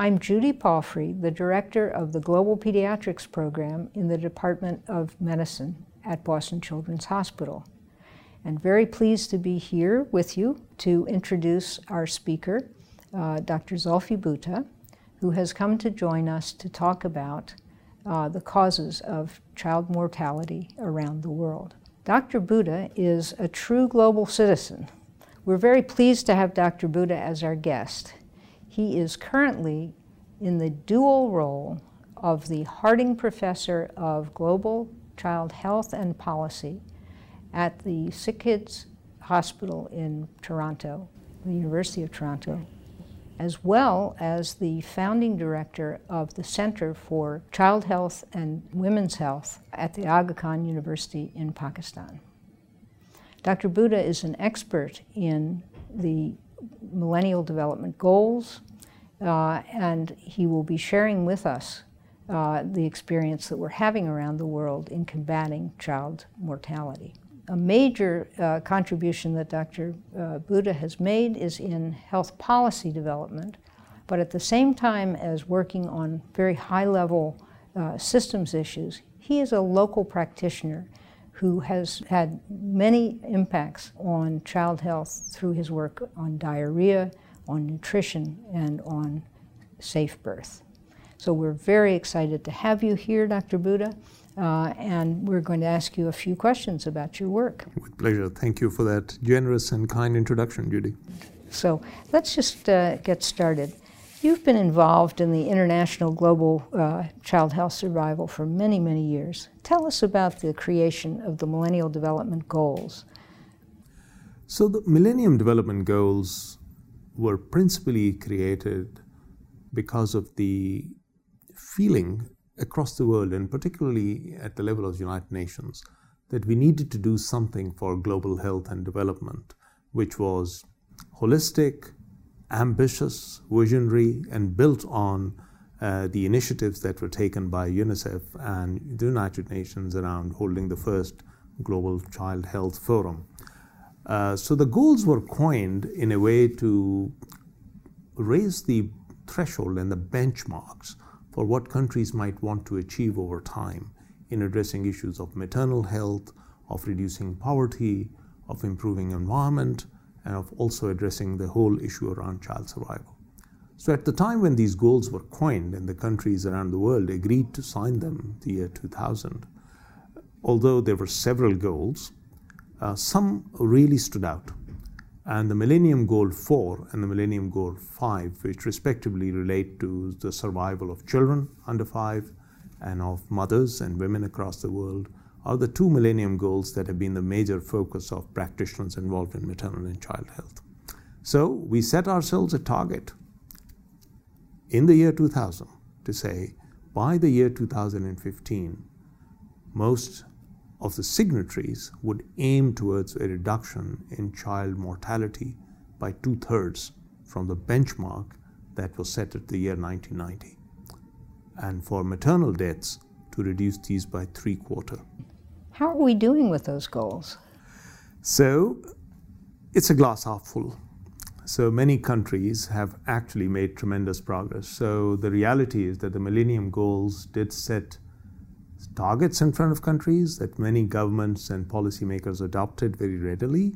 I'm Judy Palfrey, the Director of the Global Pediatrics Program in the Department of Medicine at Boston Children's Hospital. And very pleased to be here with you to introduce our speaker, uh, Dr. Zulfi Bhutta, who has come to join us to talk about uh, the causes of child mortality around the world. Dr. Bhutta is a true global citizen. We're very pleased to have Dr. Bhutta as our guest. He is currently in the dual role of the Harding Professor of Global Child Health and Policy at the SickKids Hospital in Toronto, the University of Toronto, as well as the founding director of the Center for Child Health and Women's Health at the Aga Khan University in Pakistan. Dr. Bhutta is an expert in the Millennial Development Goals, uh, and he will be sharing with us uh, the experience that we're having around the world in combating child mortality. A major uh, contribution that Dr. Uh, Bhutta has made is in health policy development, but at the same time as working on very high level uh, systems issues, he is a local practitioner who has had many impacts on child health through his work on diarrhea, on nutrition, and on safe birth. So we're very excited to have you here, Dr. Bhutta, uh, and we're going to ask you a few questions about your work. With pleasure. Thank you for that generous and kind introduction, Judy. So let's just uh, get started. You've been involved in the international global uh, child health survival for many, many years. Tell us about the creation of the Millennial Development Goals. So, the Millennium Development Goals were principally created because of the feeling across the world, and particularly at the level of the United Nations, that we needed to do something for global health and development, which was holistic, ambitious, visionary, and built on uh, the initiatives that were taken by UNICEF and the United Nations around holding the first Global Child Health Forum. Uh, so the goals were coined in a way to raise the threshold and the benchmarks for what countries might want to achieve over time in addressing issues of maternal health, of reducing poverty, of improving environment, and of also addressing the whole issue around child survival. So at the time when these goals were coined and the countries around the world agreed to sign them, the year 2000, although there were several goals, uh, some really stood out and the Millennium Goal 4 and the Millennium Goal 5, which respectively relate to the survival of children under 5 and of mothers and women across the world, are the two Millennium Goals that have been the major focus of practitioners involved in maternal and child health. So we set ourselves a target in the year 2000 to say by the year 2015, most of the signatories would aim towards a reduction in child mortality by two thirds from the benchmark that was set at the year 1990, and for maternal deaths to reduce these by three quarter. How are we doing with those goals? So it's a glass half full. So many countries have actually made tremendous progress. So the reality is that the Millennium Goals did set targets in front of countries that many governments and policymakers adopted very readily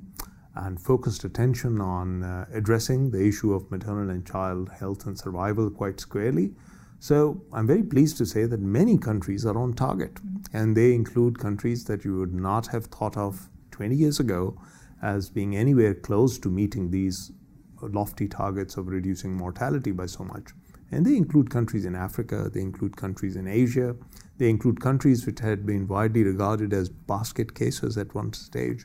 and focused attention on uh, addressing the issue of maternal and child health and survival quite squarely. So I'm very pleased to say that many countries are on target, and they include countries that you would not have thought of 20 years ago as being anywhere close to meeting these lofty targets of reducing mortality by so much. And they include countries in Africa, they include countries in Asia, they include countries which had been widely regarded as basket cases at one stage.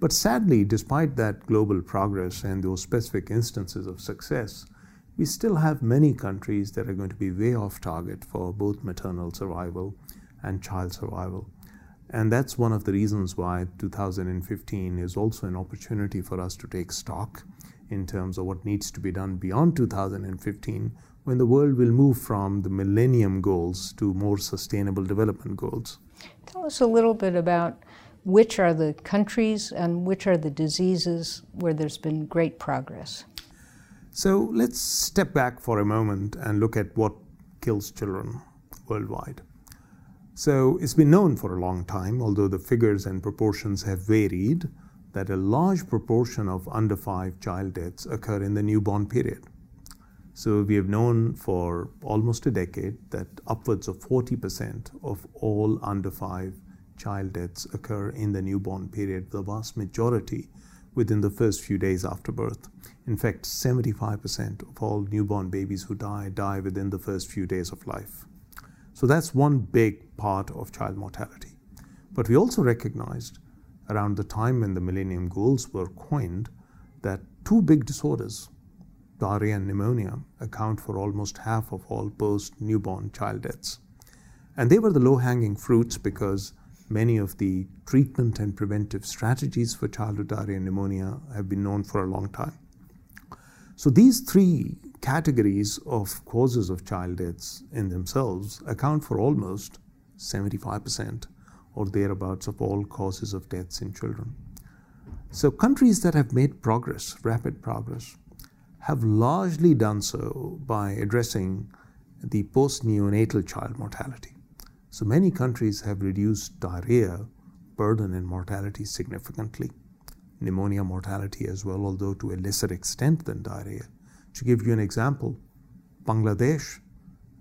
But sadly, despite that global progress and those specific instances of success, we still have many countries that are going to be way off target for both maternal survival and child survival. And that's one of the reasons why 2015 is also an opportunity for us to take stock in terms of what needs to be done beyond 2015 when the world will move from the Millennium Goals to more sustainable development goals. Tell us a little bit about which are the countries and which are the diseases where there's been great progress. So let's step back for a moment and look at what kills children worldwide. So it's been known for a long time, although the figures and proportions have varied, that a large proportion of under five child deaths occur in the newborn period. So we have known for almost a decade that upwards of 40% of all under five child deaths occur in the newborn period, the vast majority within the first few days after birth. In fact, 75% of all newborn babies who die die within the first few days of life. So that's one big part of child mortality. But we also recognized around the time when the Millennium Goals were coined that two big disorders, diarrhea and pneumonia, account for almost half of all post newborn child deaths. And they were the low hanging fruits because many of the treatment and preventive strategies for childhood diarrhea and pneumonia have been known for a long time. So these three categories of causes of child deaths in themselves account for almost 75% or thereabouts of all causes of deaths in children. So countries that have made progress, rapid progress, have largely done so by addressing the post neonatal child mortality. So many countries have reduced diarrhea burden and mortality significantly pneumonia mortality as well, although to a lesser extent than diarrhea. To give you an example, Bangladesh,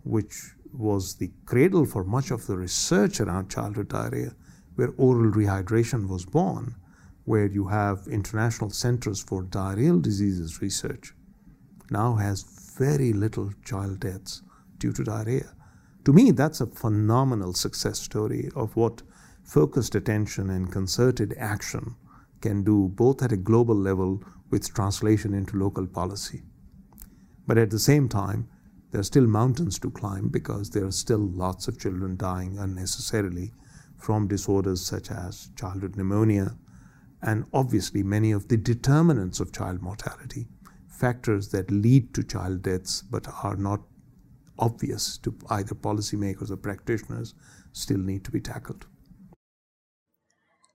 which was the cradle for much of the research around childhood diarrhea, where oral rehydration was born, where you have international centers for diarrheal diseases research, now has very little child deaths due to diarrhea. To me, that's a phenomenal success story of what focused attention and concerted action can do both at a global level with translation into local policy. But at the same time, there are still mountains to climb because there are still lots of children dying unnecessarily from disorders such as childhood pneumonia and obviously many of the determinants of child mortality, factors that lead to child deaths but are not obvious to either policymakers or practitioners, still need to be tackled.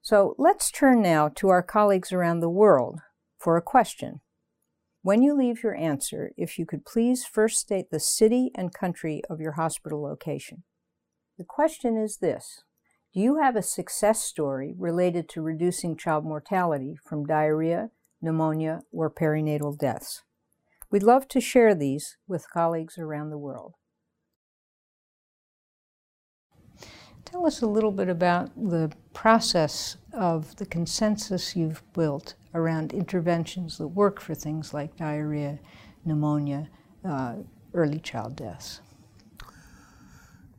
So let's turn now to our colleagues around the world for a question. When you leave your answer, if you could please first state the city and country of your hospital location. The question is this Do you have a success story related to reducing child mortality from diarrhea, pneumonia, or perinatal deaths? We'd love to share these with colleagues around the world. Tell us a little bit about the process of the consensus you've built around interventions that work for things like diarrhea, pneumonia, uh, early child deaths.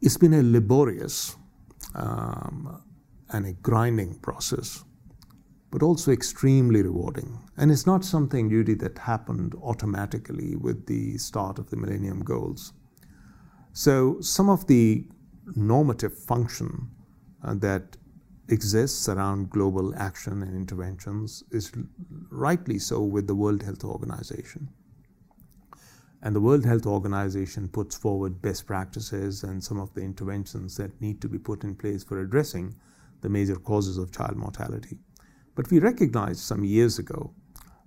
It's been a laborious um, and a grinding process, but also extremely rewarding. And it's not something, Judy, that happened automatically with the start of the Millennium Goals. So some of the normative function uh, that exists around global action and interventions is rightly so with the World Health Organization. And the World Health Organization puts forward best practices and some of the interventions that need to be put in place for addressing the major causes of child mortality. But we recognized some years ago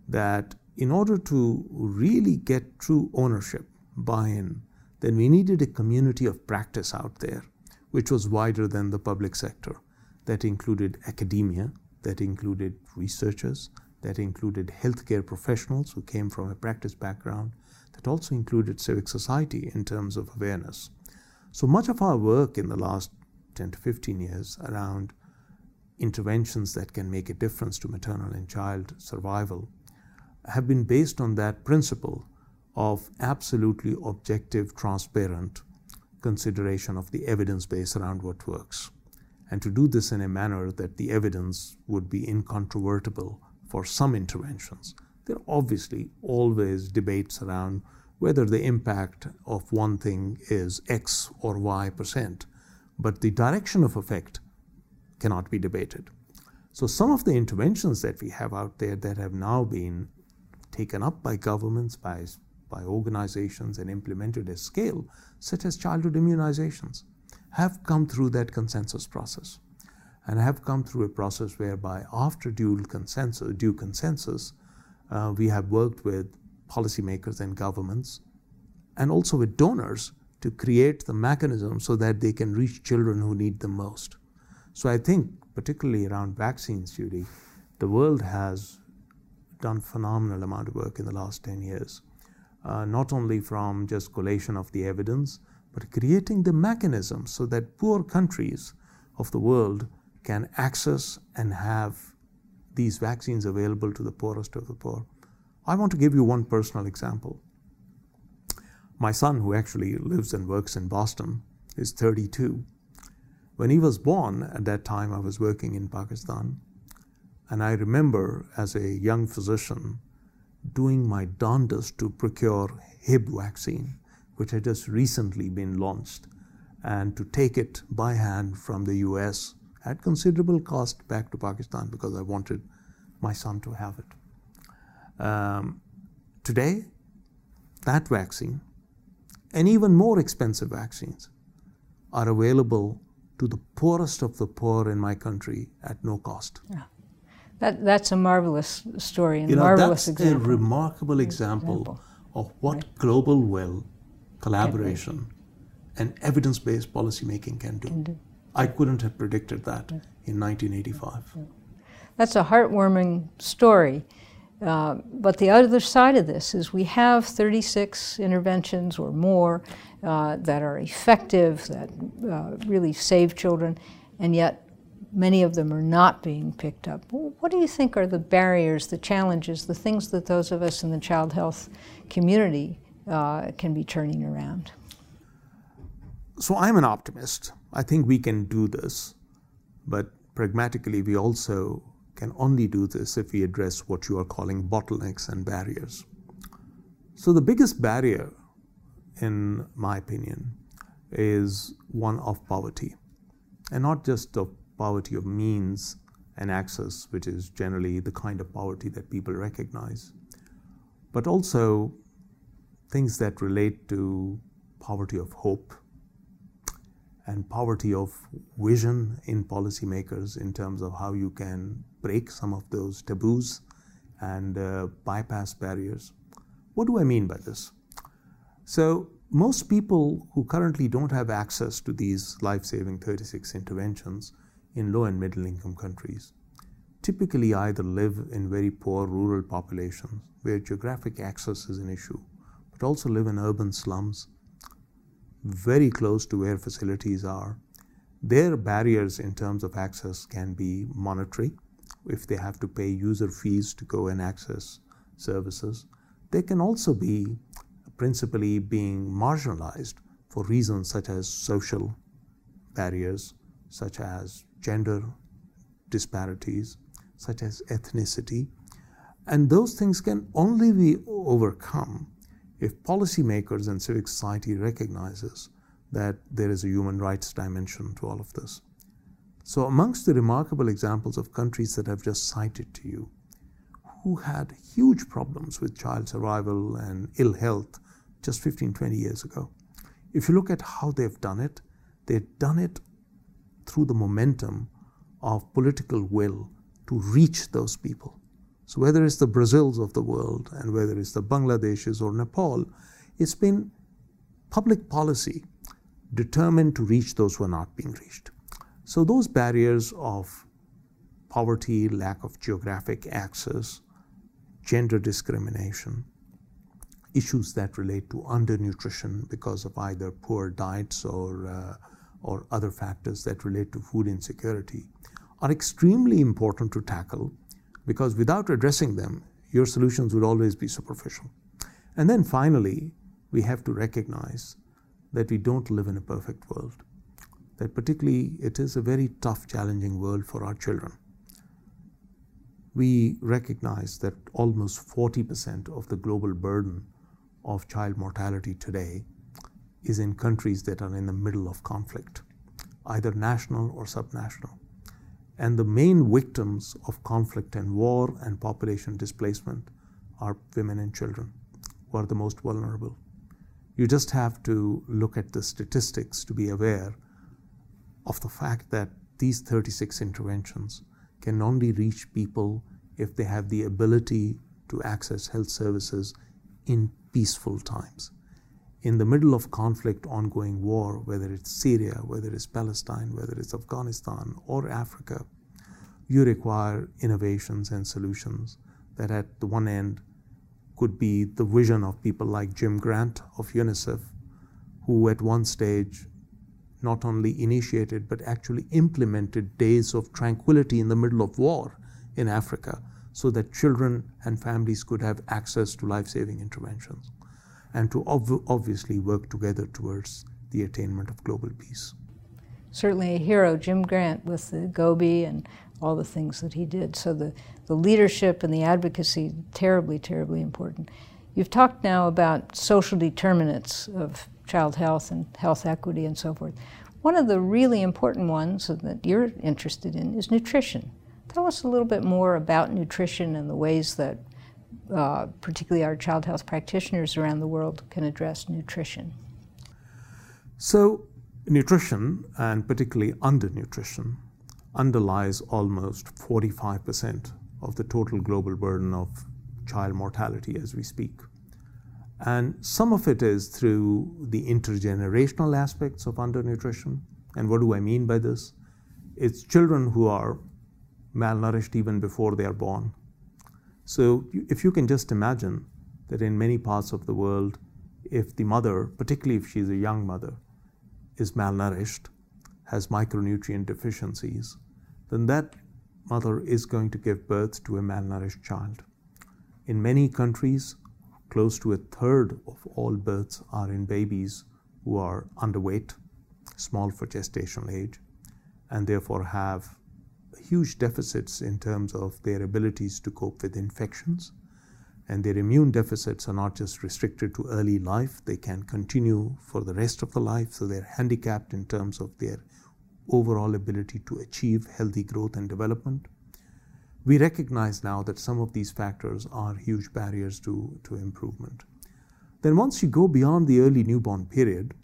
that in order to really get true ownership, buy in, then we needed a community of practice out there, which was wider than the public sector. That included academia, that included researchers, that included healthcare professionals who came from a practice background, that also included civic society in terms of awareness. So much of our work in the last 10 to 15 years around interventions that can make a difference to maternal and child survival have been based on that principle of absolutely objective, transparent consideration of the evidence base around what works. And to do this in a manner that the evidence would be incontrovertible for some interventions. There are obviously always debates around whether the impact of one thing is X or Y percent, but the direction of effect cannot be debated. So, some of the interventions that we have out there that have now been taken up by governments, by, by organizations, and implemented at scale, such as childhood immunizations, have come through that consensus process and have come through a process whereby, after due consensus, due consensus uh, we have worked with policymakers and governments and also with donors to create the mechanism so that they can reach children who need them most. So I think, particularly around vaccines, Judy, the world has done phenomenal amount of work in the last 10 years. Uh, not only from just collation of the evidence, but creating the mechanism so that poor countries of the world can access and have these vaccines available to the poorest of the poor. I want to give you one personal example. My son, who actually lives and works in Boston, is 32. When he was born, at that time I was working in Pakistan, and I remember as a young physician doing my darndest to procure Hib vaccine, which had just recently been launched, and to take it by hand from the US at considerable cost back to Pakistan because I wanted my son to have it. Um, today, that vaccine and even more expensive vaccines are available to the poorest of the poor in my country at no cost. Yeah. That, that's a marvelous story and you know, marvelous that's example. a remarkable example, example. of what Right. global will, collaboration, and evidence-based policymaking can do. Can do. I couldn't have predicted that in 1985. That's a heartwarming story. Uh, but the other side of this is we have 36 interventions or more uh, that are effective, that uh, really save children, and yet many of them are not being picked up. What do you think are the barriers, the challenges, the things that those of us in the child health community uh, can be turning around? So I'm an optimist. I think we can do this, but pragmatically, we also can only do this if we address what you are calling bottlenecks and barriers. So the biggest barrier, in my opinion, is one of poverty, and not just of poverty of means and access, which is generally the kind of poverty that people recognize, but also things that relate to poverty of hope and poverty of vision in policymakers in terms of how you can break some of those taboos and uh, bypass barriers. What do I mean by this? So, most people who currently don't have access to these life saving 36 interventions in low and middle income countries typically either live in very poor rural populations where geographic access is an issue, but also live in urban slums very close to where facilities are. Their barriers in terms of access can be monetary, if they have to pay user fees to go and access services. They can also be principally being marginalized for reasons such as social barriers, such as gender disparities, such as ethnicity. And those things can only be overcome if policymakers and civic society recognizes that there is a human rights dimension to all of this. So amongst the remarkable examples of countries that I've just cited to you, who had huge problems with child survival and ill health just 15, 20 years ago, if you look at how they've done it, they've done it through the momentum of political will to reach those people. So whether it's the Brazils of the world and whether it's the Bangladeshis or Nepal, it's been public policy determined to reach those who are not being reached. So those barriers of poverty, lack of geographic access, gender discrimination, issues that relate to undernutrition because of either poor diets or, uh, or other factors that relate to food insecurity are extremely important to tackle because without addressing them, your solutions would always be superficial. And then finally, we have to recognize that we don't live in a perfect world, that particularly it is a very tough, challenging world for our children. We recognize that almost 40% of the global burden of child mortality today is in countries that are in the middle of conflict, either national or subnational. And the main victims of conflict and war and population displacement are women and children, who are the most vulnerable. You just have to look at the statistics to be aware of the fact that these 36 interventions can only reach people if they have the ability to access health services in peaceful times. In the middle of conflict, ongoing war, whether it's Syria, whether it's Palestine, whether it's Afghanistan or Africa, you require innovations and solutions that at the one end could be the vision of people like Jim Grant of UNICEF, who at one stage not only initiated but actually implemented days of tranquility in the middle of war in Africa so that children and families could have access to life saving interventions and to ov- obviously work together towards the attainment of global peace. Certainly a hero, Jim Grant, with the GOBI and all the things that he did. So the, the leadership and the advocacy, terribly, terribly important. You've talked now about social determinants of child health and health equity and so forth. One of the really important ones that you're interested in is nutrition. Tell us a little bit more about nutrition and the ways that uh, particularly our child health practitioners around the world can address nutrition. So, nutrition, and particularly undernutrition, underlies almost 45% of the total global burden of child mortality as we speak. And some of it is through the intergenerational aspects of undernutrition. And what do I mean by this? It's children who are malnourished even before they are born. So, if you can just imagine that in many parts of the world, if the mother, particularly if she's a young mother, is malnourished, has micronutrient deficiencies, then that mother is going to give birth to a malnourished child. In many countries, close to a third of all births are in babies who are underweight, small for gestational age, and therefore have huge deficits in terms of their abilities to cope with infections. And their immune deficits are not just restricted to early life, they can continue for the rest of the life. So they're handicapped in terms of their overall ability to achieve healthy growth and development. We recognize now that some of these factors are huge barriers to, to improvement. Then, once you go beyond the early newborn period,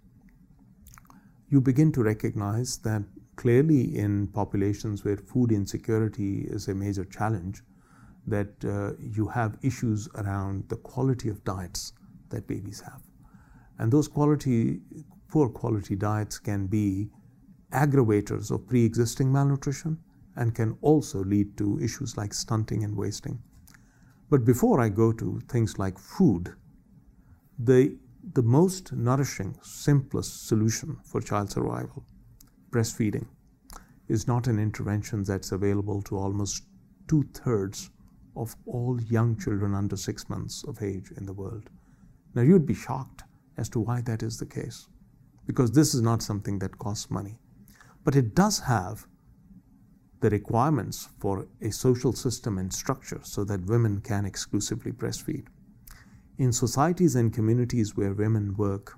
you begin to recognize that clearly in populations where food insecurity is a major challenge, that uh, you have issues around the quality of diets that babies have. And those quality, poor quality diets can be aggravators of pre existing malnutrition and can also lead to issues like stunting and wasting. But before I go to things like food, the, the most nourishing, simplest solution for child survival, breastfeeding, is not an intervention that's available to almost two thirds of all young children under six months of age in the world. Now, you'd be shocked as to why that is the case, because this is not something that costs money but it does have the requirements for a social system and structure so that women can exclusively breastfeed. In societies and communities where women work,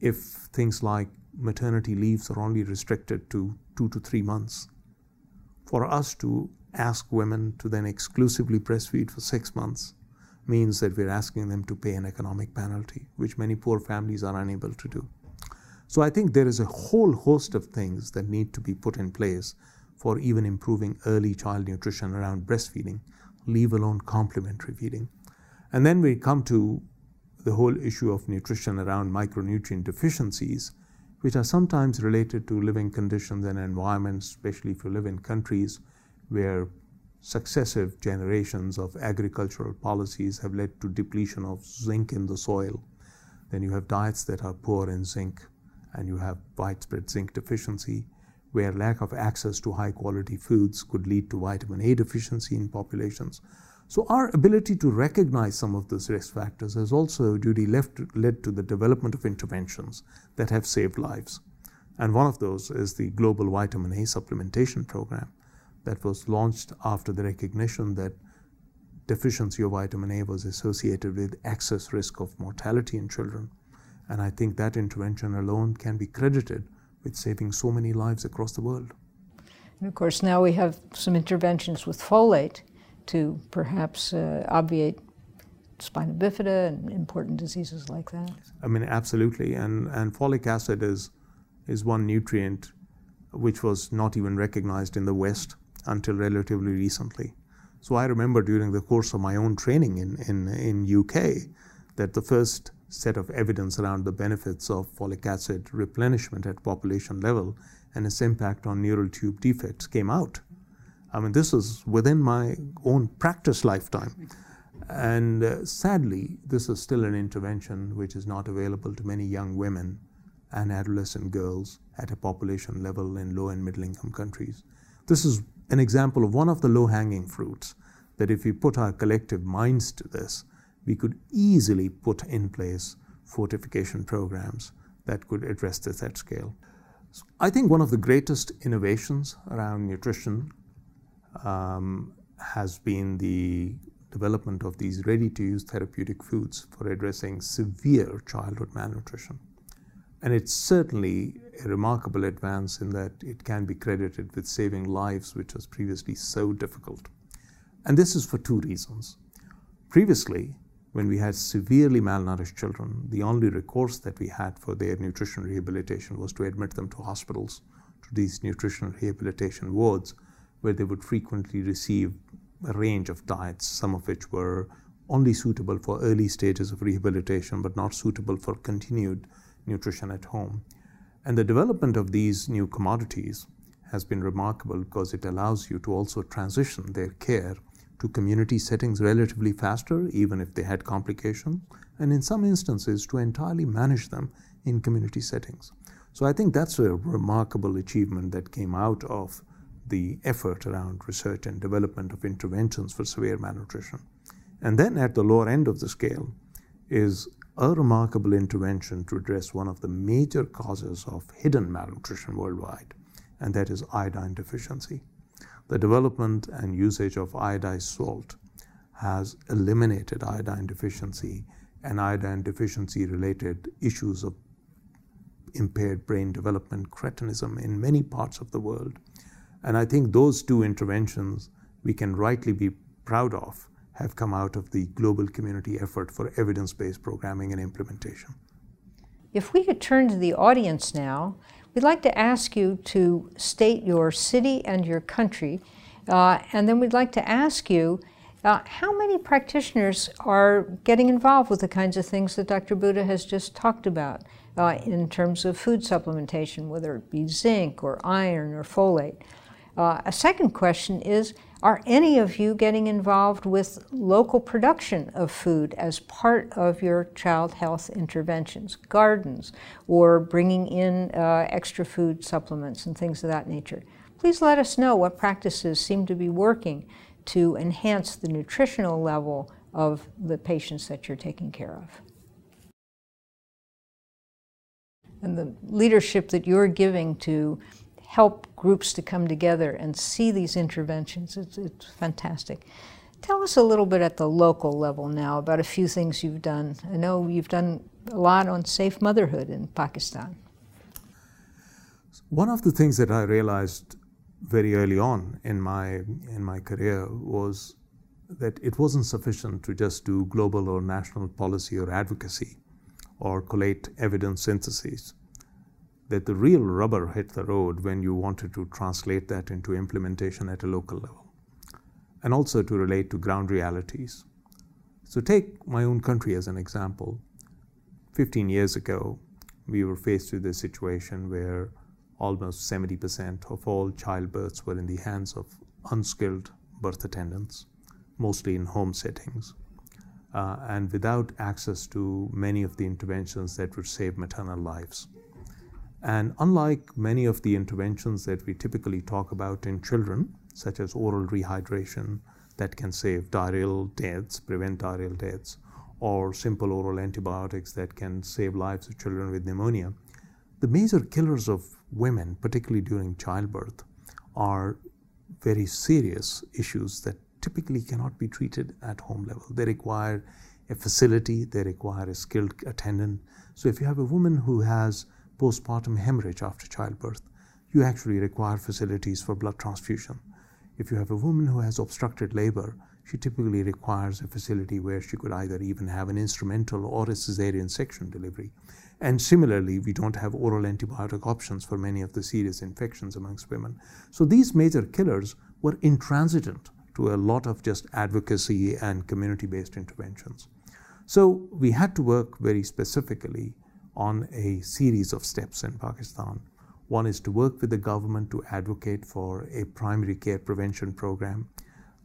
if things like maternity leaves are only restricted to two to three months, for us to ask women to then exclusively breastfeed for six months means that we're asking them to pay an economic penalty, which many poor families are unable to do. So I think there is a whole host of things that need to be put in place for even improving early child nutrition around breastfeeding, leave alone complementary feeding. And then we come to the whole issue of nutrition around micronutrient deficiencies, which are sometimes related to living conditions and environments, especially if you live in countries where successive generations of agricultural policies have led to depletion of zinc in the soil. Then you have diets that are poor in zinc and you have widespread zinc deficiency, where lack of access to high quality foods could lead to vitamin A deficiency in populations. So, our ability to recognize some of those risk factors has also, Judy, left, led to the development of interventions that have saved lives. And one of those is the Global Vitamin A Supplementation Program that was launched after the recognition that deficiency of vitamin A was associated with excess risk of mortality in children. And I think that intervention alone can be credited with saving so many lives across the world. And of course, now we have some interventions with folate to perhaps uh, obviate spina bifida and important diseases like that. I mean, absolutely. And, and folic acid is, is one nutrient which was not even recognized in the West until relatively recently. So I remember during the course of my own training in, in, in UK that the first set of evidence around the benefits of folic acid replenishment at population level and its impact on neural tube defects came out. I mean, this is within my own practice lifetime. And uh, sadly, this is still an intervention which is not available to many young women and adolescent girls at a population level in low and middle income countries. This is an example of one of the low hanging fruits that if we put our collective minds to this, we could easily put in place fortification programs that could address this at scale. So I think one of the greatest innovations around nutrition um, has been the development of these ready to use therapeutic foods for addressing severe childhood malnutrition. And it's certainly a remarkable advance in that it can be credited with saving lives, which was previously so difficult. And this is for two reasons. Previously, when we had severely malnourished children, the only recourse that we had for their nutrition rehabilitation was to admit them to hospitals, to these nutritional rehabilitation wards, where they would frequently receive a range of diets, some of which were only suitable for early stages of rehabilitation, but not suitable for continued nutrition at home. And the development of these new commodities has been remarkable because it allows you to also transition their care to community settings relatively faster, even if they had complications, and in some instances to entirely manage them in community settings. So I think that's a remarkable achievement that came out of the effort around research and development of interventions for severe malnutrition. And then at the lower end of the scale is a remarkable intervention to address one of the major causes of hidden malnutrition worldwide, and that is iodine deficiency. The development and usage of iodized salt has eliminated iodine deficiency and iodine deficiency related issues of impaired brain development, cretinism in many parts of the world. And I think those two interventions we can rightly be proud of have come out of the global community effort for evidence based programming and implementation. If we could turn to the audience now, We'd like to ask you to state your city and your country, uh, and then we'd like to ask you uh, how many practitioners are getting involved with the kinds of things that Dr. Bhutta has just talked about uh, in terms of food supplementation, whether it be zinc or iron or folate. Uh, a second question is are any of you getting involved with local production of food as part of your child health interventions, gardens, or bringing in uh, extra food supplements and things of that nature? Please let us know what practices seem to be working to enhance the nutritional level of the patients that you're taking care of. And the leadership that you're giving to help groups to come together and see these interventions. It's, it's fantastic. Tell us a little bit at the local level now about a few things you've done. I know you've done a lot on safe motherhood in Pakistan. One of the things that I realized very early on in my in my career was that it wasn't sufficient to just do global or national policy or advocacy or collate evidence syntheses that the real rubber hit the road when you wanted to translate that into implementation at a local level and also to relate to ground realities. So, take my own country as an example. 15 years ago, we were faced with a situation where almost 70% of all childbirths were in the hands of unskilled birth attendants, mostly in home settings, uh, and without access to many of the interventions that would save maternal lives. And unlike many of the interventions that we typically talk about in children, such as oral rehydration that can save diarrheal deaths, prevent diarrheal deaths, or simple oral antibiotics that can save lives of children with pneumonia, the major killers of women, particularly during childbirth, are very serious issues that typically cannot be treated at home level. They require a facility, they require a skilled attendant. So if you have a woman who has postpartum hemorrhage after childbirth, you actually require facilities for blood transfusion. If you have a woman who has obstructed labor, she typically requires a facility where she could either even have an instrumental or a cesarean section delivery. And similarly, we don't have oral antibiotic options for many of the serious infections amongst women. So these major killers were intransigent to a lot of just advocacy and community based interventions. So we had to work very specifically on a series of steps in Pakistan. One is to work with the government to advocate for a primary care prevention program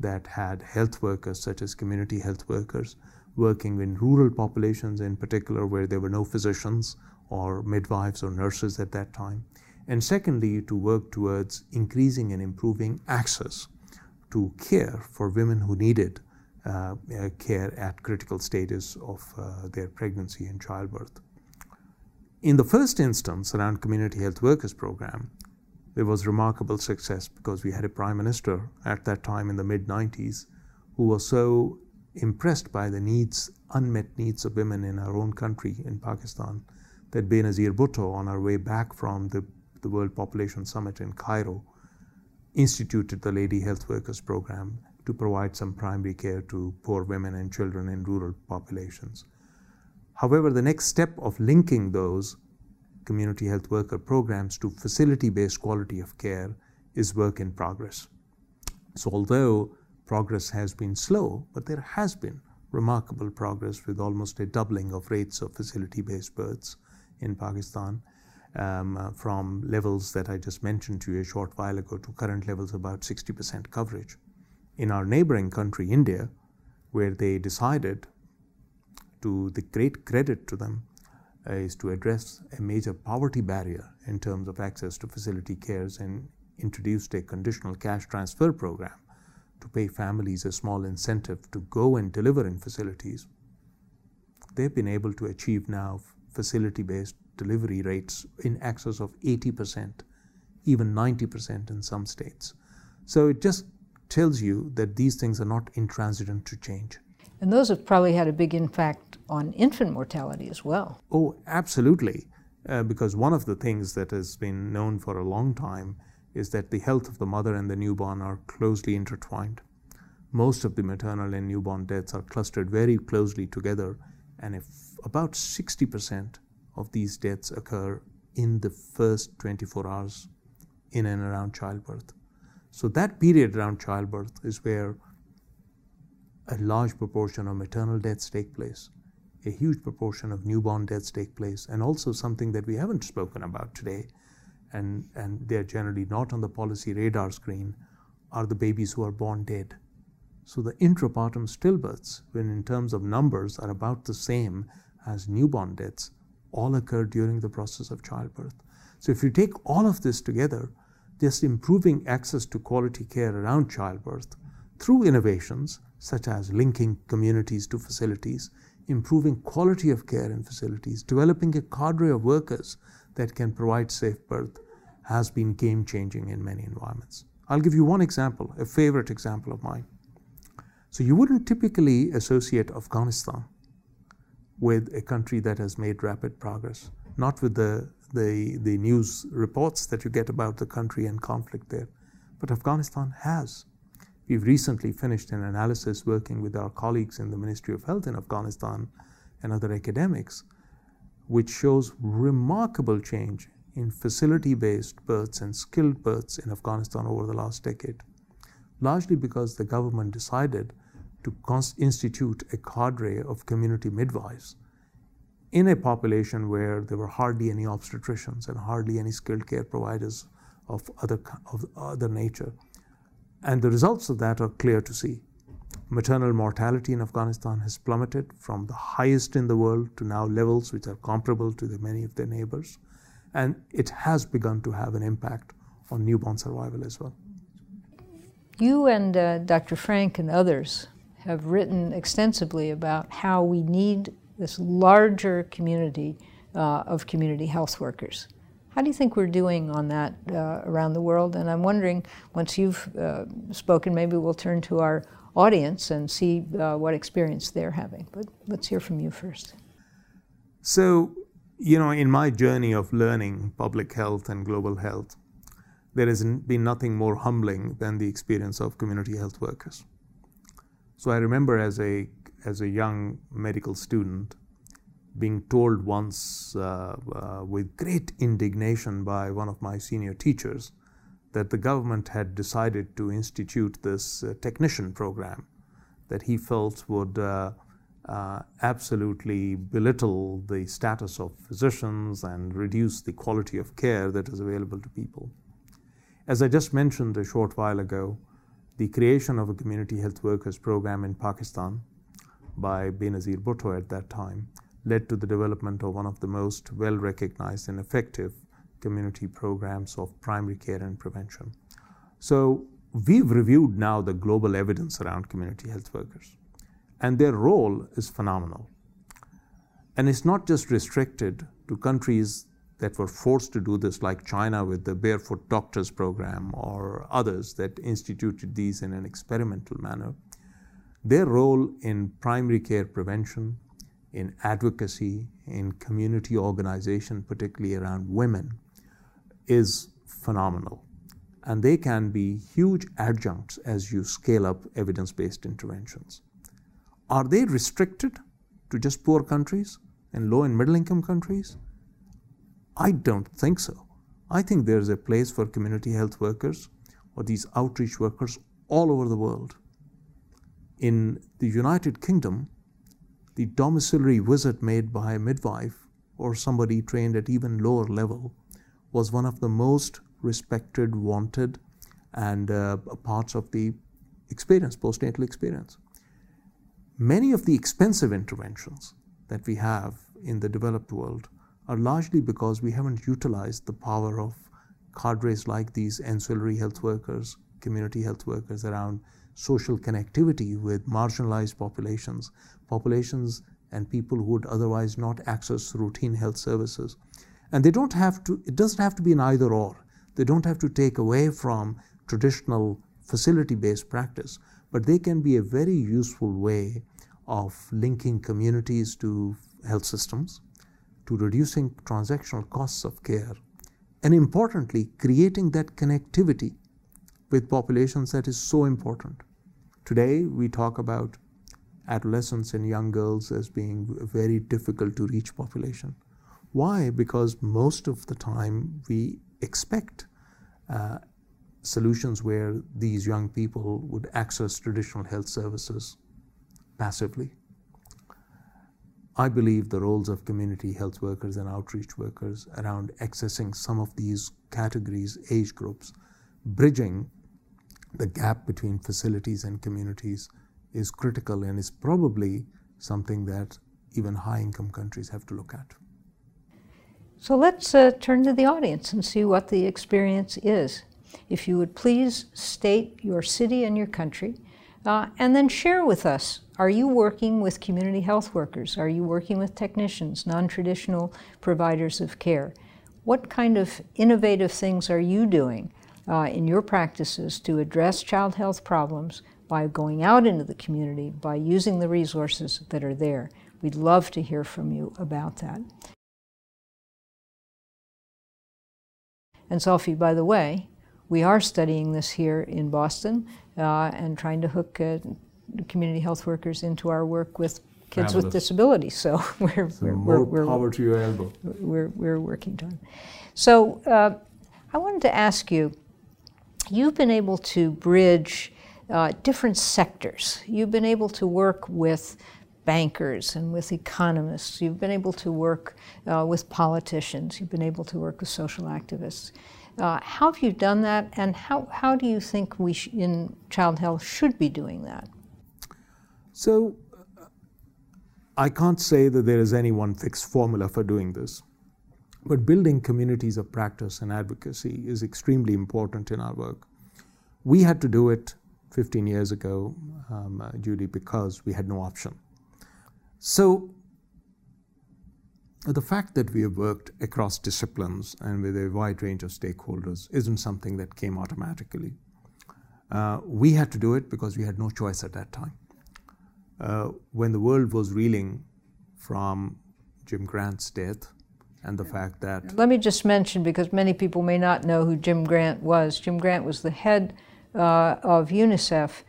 that had health workers, such as community health workers, working in rural populations in particular where there were no physicians or midwives or nurses at that time. And secondly, to work towards increasing and improving access to care for women who needed uh, uh, care at critical stages of uh, their pregnancy and childbirth. In the first instance, around Community Health Workers Program, there was remarkable success because we had a prime minister at that time in the mid 90s who was so impressed by the needs, unmet needs of women in our own country, in Pakistan, that Benazir Bhutto, on our way back from the, the World Population Summit in Cairo, instituted the Lady Health Workers Program to provide some primary care to poor women and children in rural populations. However, the next step of linking those community health worker programs to facility based quality of care is work in progress. So, although progress has been slow, but there has been remarkable progress with almost a doubling of rates of facility based births in Pakistan. Um, uh, from levels that I just mentioned to you a short while ago to current levels about 60% coverage. In our neighboring country, India, where they decided, to the great credit to them, uh, is to address a major poverty barrier in terms of access to facility cares and introduced a conditional cash transfer program to pay families a small incentive to go and deliver in facilities, they've been able to achieve now facility based delivery rates in excess of 80%, even 90% in some states. So it just tells you that these things are not intransigent to change. And those have probably had a big impact on infant mortality as well. Oh, absolutely. Uh, because one of the things that has been known for a long time is that the health of the mother and the newborn are closely intertwined. Most of the maternal and newborn deaths are clustered very closely together, and if about 60% of these deaths occur in the first 24 hours in and around childbirth. So, that period around childbirth is where a large proportion of maternal deaths take place, a huge proportion of newborn deaths take place, and also something that we haven't spoken about today and, and they're generally not on the policy radar screen, are the babies who are born dead. So the intrapartum stillbirths, when in terms of numbers are about the same as newborn deaths, all occur during the process of childbirth. So if you take all of this together, just improving access to quality care around childbirth through innovations such as linking communities to facilities, improving quality of care in facilities, developing a cadre of workers that can provide safe birth has been game changing in many environments. I'll give you one example, a favorite example of mine. So, you wouldn't typically associate Afghanistan with a country that has made rapid progress, not with the, the, the news reports that you get about the country and conflict there, but Afghanistan has. We've recently finished an analysis working with our colleagues in the Ministry of Health in Afghanistan and other academics which shows remarkable change in facility based births and skilled births in Afghanistan over the last decade, largely because the government decided to institute a cadre of community midwives in a population where there were hardly any obstetricians and hardly any skilled care providers of other, of other nature. And the results of that are clear to see. Maternal mortality in Afghanistan has plummeted from the highest in the world to now levels which are comparable to the many of their neighbors. And it has begun to have an impact on newborn survival as well. You and uh, Dr. Frank and others have written extensively about how we need this larger community uh, of community health workers. How do you think we're doing on that uh, around the world? And I'm wondering, once you've uh, spoken, maybe we'll turn to our audience and see uh, what experience they're having. But let's hear from you first. So, you know, in my journey of learning public health and global health, there has been nothing more humbling than the experience of community health workers. So I remember as a as a young medical student being told once uh, uh, with great indignation by one of my senior teachers that the government had decided to institute this uh, technician program that he felt would uh, uh, absolutely belittle the status of physicians and reduce the quality of care that is available to people. As I just mentioned a short while ago, the creation of a community health workers program in Pakistan by Benazir Bhutto at that time led to the development of one of the most well recognized and effective community programs of primary care and prevention. So, we've reviewed now the global evidence around community health workers, and their role is phenomenal. And it's not just restricted to countries that were forced to do this, like China with the Barefoot Doctors Program or others that instituted these in an experimental manner. Their role in primary care prevention, in advocacy, in community organization, particularly around women, is phenomenal. And they can be huge adjuncts as you scale up evidence based interventions. Are they restricted to just poor countries and low and middle income countries? I don't think so. I think there's a place for community health workers or these outreach workers all over the world. In the United Kingdom, the domiciliary visit made by a midwife or somebody trained at even lower level was one of the most respected, wanted, and uh, parts of the experience, postnatal experience. Many of the expensive interventions that we have in the developed world are largely because we haven't utilized the power of cadres like these ancillary health workers, community health workers around social connectivity with marginalized populations, populations and people who would otherwise not access routine health services. And they don't have to, it doesn't have to be an either or. They don't have to take away from traditional facility based practice, but they can be a very useful way of linking communities to health systems to reducing transactional costs of care, and importantly, creating that connectivity with populations that is so important. Today, we talk about adolescents and young girls as being very difficult to reach population. Why? Because most of the time we expect uh, solutions where these young people would access traditional health services passively. I believe the roles of community health workers and outreach workers around accessing some of these categories, age groups, bridging the gap between facilities and communities is critical and is probably something that even high income countries have to look at. So let's uh, turn to the audience and see what the experience is. If you would please state your city and your country, uh, and then share with us are you working with community health workers? Are you working with technicians, non traditional providers of care? What kind of innovative things are you doing uh, in your practices to address child health problems by going out into the community, by using the resources that are there? We'd love to hear from you about that. And Sophie, by the way, we are studying this here in Boston uh, and trying to hook uh, community health workers into our work with kids Fabulous. with disabilities. So we're, so we're, more we're, power to your elbow. We're, we're working on. So uh, I wanted to ask you, you've been able to bridge uh, different sectors. You've been able to work with bankers and with economists. You've been able to work uh, with politicians. You've been able to work with social activists. Uh, how have you done that, and how, how do you think we in child health should be doing that? So, I can't say that there is any one fixed formula for doing this, but building communities of practice and advocacy is extremely important in our work. We had to do it 15 years ago, um, uh, Judy, because we had no option. So, the fact that we have worked across disciplines and with a wide range of stakeholders isn't something that came automatically. Uh, we had to do it because we had no choice at that time. Uh, when the world was reeling from Jim Grant's death and the fact that. Let me just mention, because many people may not know who Jim Grant was. Jim Grant was the head uh, of UNICEF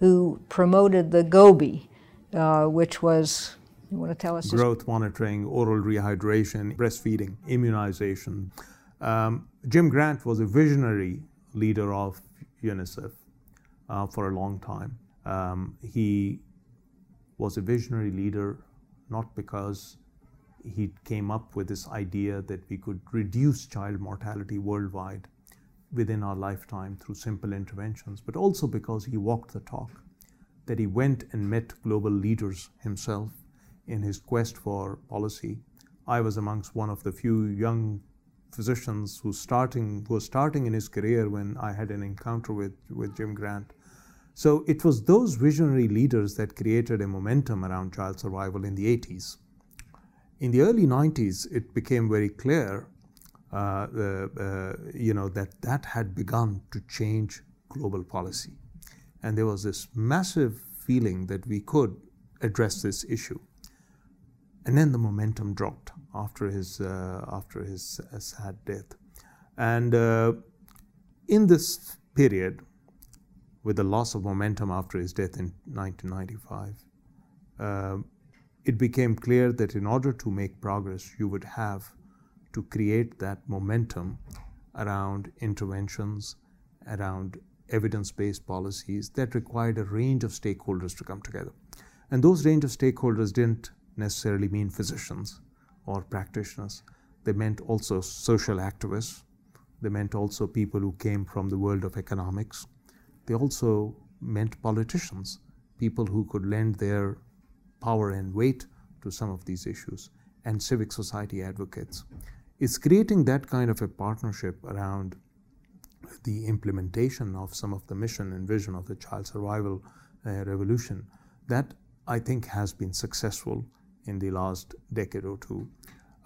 who promoted the GOBI, uh, which was, you want to tell us? Growth monitoring, oral rehydration, breastfeeding, immunization. Um, Jim Grant was a visionary leader of UNICEF uh, for a long time. Um, he was a visionary leader not because he came up with this idea that we could reduce child mortality worldwide within our lifetime through simple interventions, but also because he walked the talk, that he went and met global leaders himself in his quest for policy. I was amongst one of the few young physicians who starting who was starting in his career when I had an encounter with, with Jim Grant. So it was those visionary leaders that created a momentum around child survival in the 80s. In the early 90s, it became very clear, you know, that that had begun to change global policy, and there was this massive feeling that we could address this issue. And then the momentum dropped after his uh, after his uh, sad death, and uh, in this period, with the loss of momentum after his death in 1995, uh, it became clear that in order to make progress, you would have to create that momentum around interventions, around evidence based policies that required a range of stakeholders to come together. And those range of stakeholders didn't necessarily mean physicians or practitioners, they meant also social activists, they meant also people who came from the world of economics, they also meant politicians, people who could lend their power and weight to some of these issues, and civic society advocates. It's creating that kind of a partnership around the implementation of some of the mission and vision of the child survival uh, revolution that I think has been successful in the last decade or two,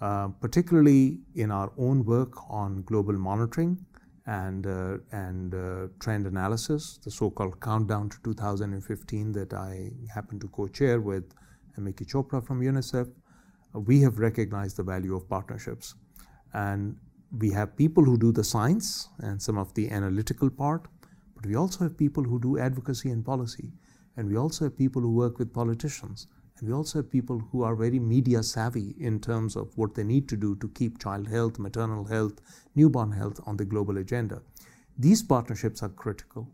uh, particularly in our own work on global monitoring and, uh, and uh, trend analysis, the so called countdown to 2015 that I happen to co chair with Mickey Chopra from UNICEF. We have recognized the value of partnerships. And we have people who do the science and some of the analytical part, but we also have people who do advocacy and policy. And we also have people who work with politicians and we also have people who are very media savvy in terms of what they need to do to keep child health, maternal health, newborn health on the global agenda. These partnerships are critical.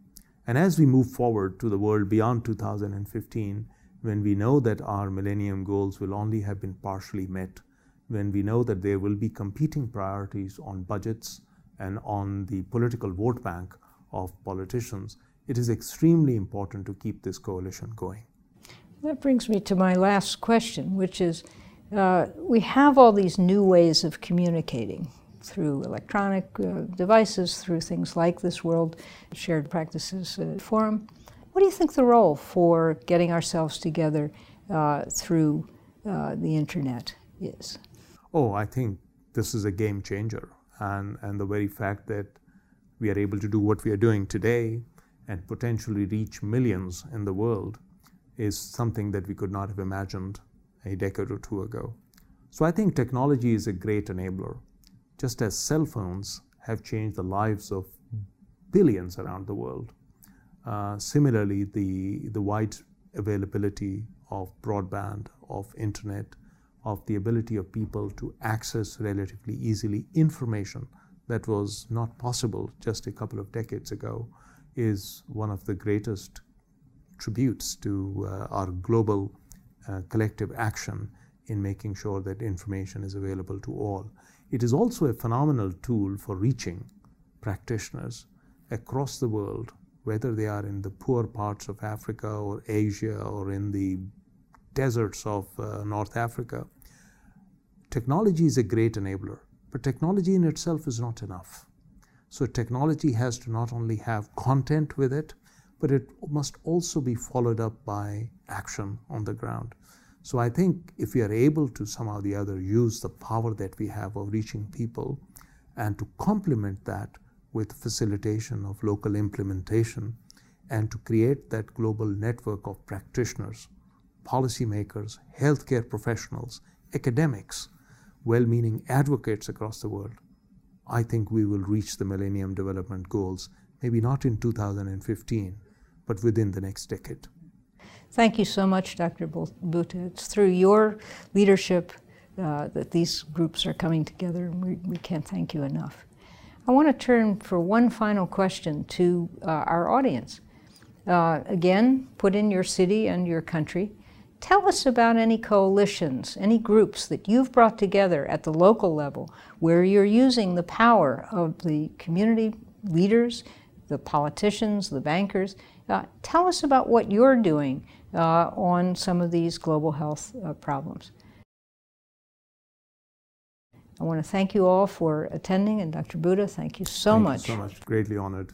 And as we move forward to the world beyond 2015, when we know that our millennium goals will only have been partially met, when we know that there will be competing priorities on budgets and on the political vote bank of politicians, it is extremely important to keep this coalition going. That brings me to my last question, which is uh, we have all these new ways of communicating through electronic uh, devices, through things like this World Shared Practices uh, Forum. What do you think the role for getting ourselves together uh, through uh, the internet is? Oh, I think this is a game changer. And, and the very fact that we are able to do what we are doing today and potentially reach millions in the world is something that we could not have imagined a decade or two ago. So I think technology is a great enabler. Just as cell phones have changed the lives of billions around the world, uh, similarly, the, the wide availability of broadband, of internet, of the ability of people to access relatively easily information that was not possible just a couple of decades ago is one of the greatest tributes to uh, our global uh, collective action in making sure that information is available to all. It is also a phenomenal tool for reaching practitioners across the world, whether they are in the poor parts of Africa or Asia or in the deserts of uh, North Africa. Technology is a great enabler, but technology in itself is not enough. So, technology has to not only have content with it, but it must also be followed up by action on the ground. So I think if we are able to somehow or the other use the power that we have of reaching people and to complement that with facilitation of local implementation, and to create that global network of practitioners, policymakers, healthcare professionals, academics, well meaning advocates across the world, I think we will reach the Millennium Development Goals, maybe not in 2015, but within the next decade. Thank you so much, Dr. Bhutta. It's through your leadership uh, that these groups are coming together, we, we can't thank you enough. I want to turn for one final question to uh, our audience. Uh, again, put in your city and your country. Tell us about any coalitions, any groups that you've brought together at the local level where you're using the power of the community leaders, the politicians, the bankers. Uh, tell us about what you're doing uh, on some of these global health uh, problems. I want to thank you all for attending, and Dr. Bhutta, thank you so thank much. You so much. Greatly honored.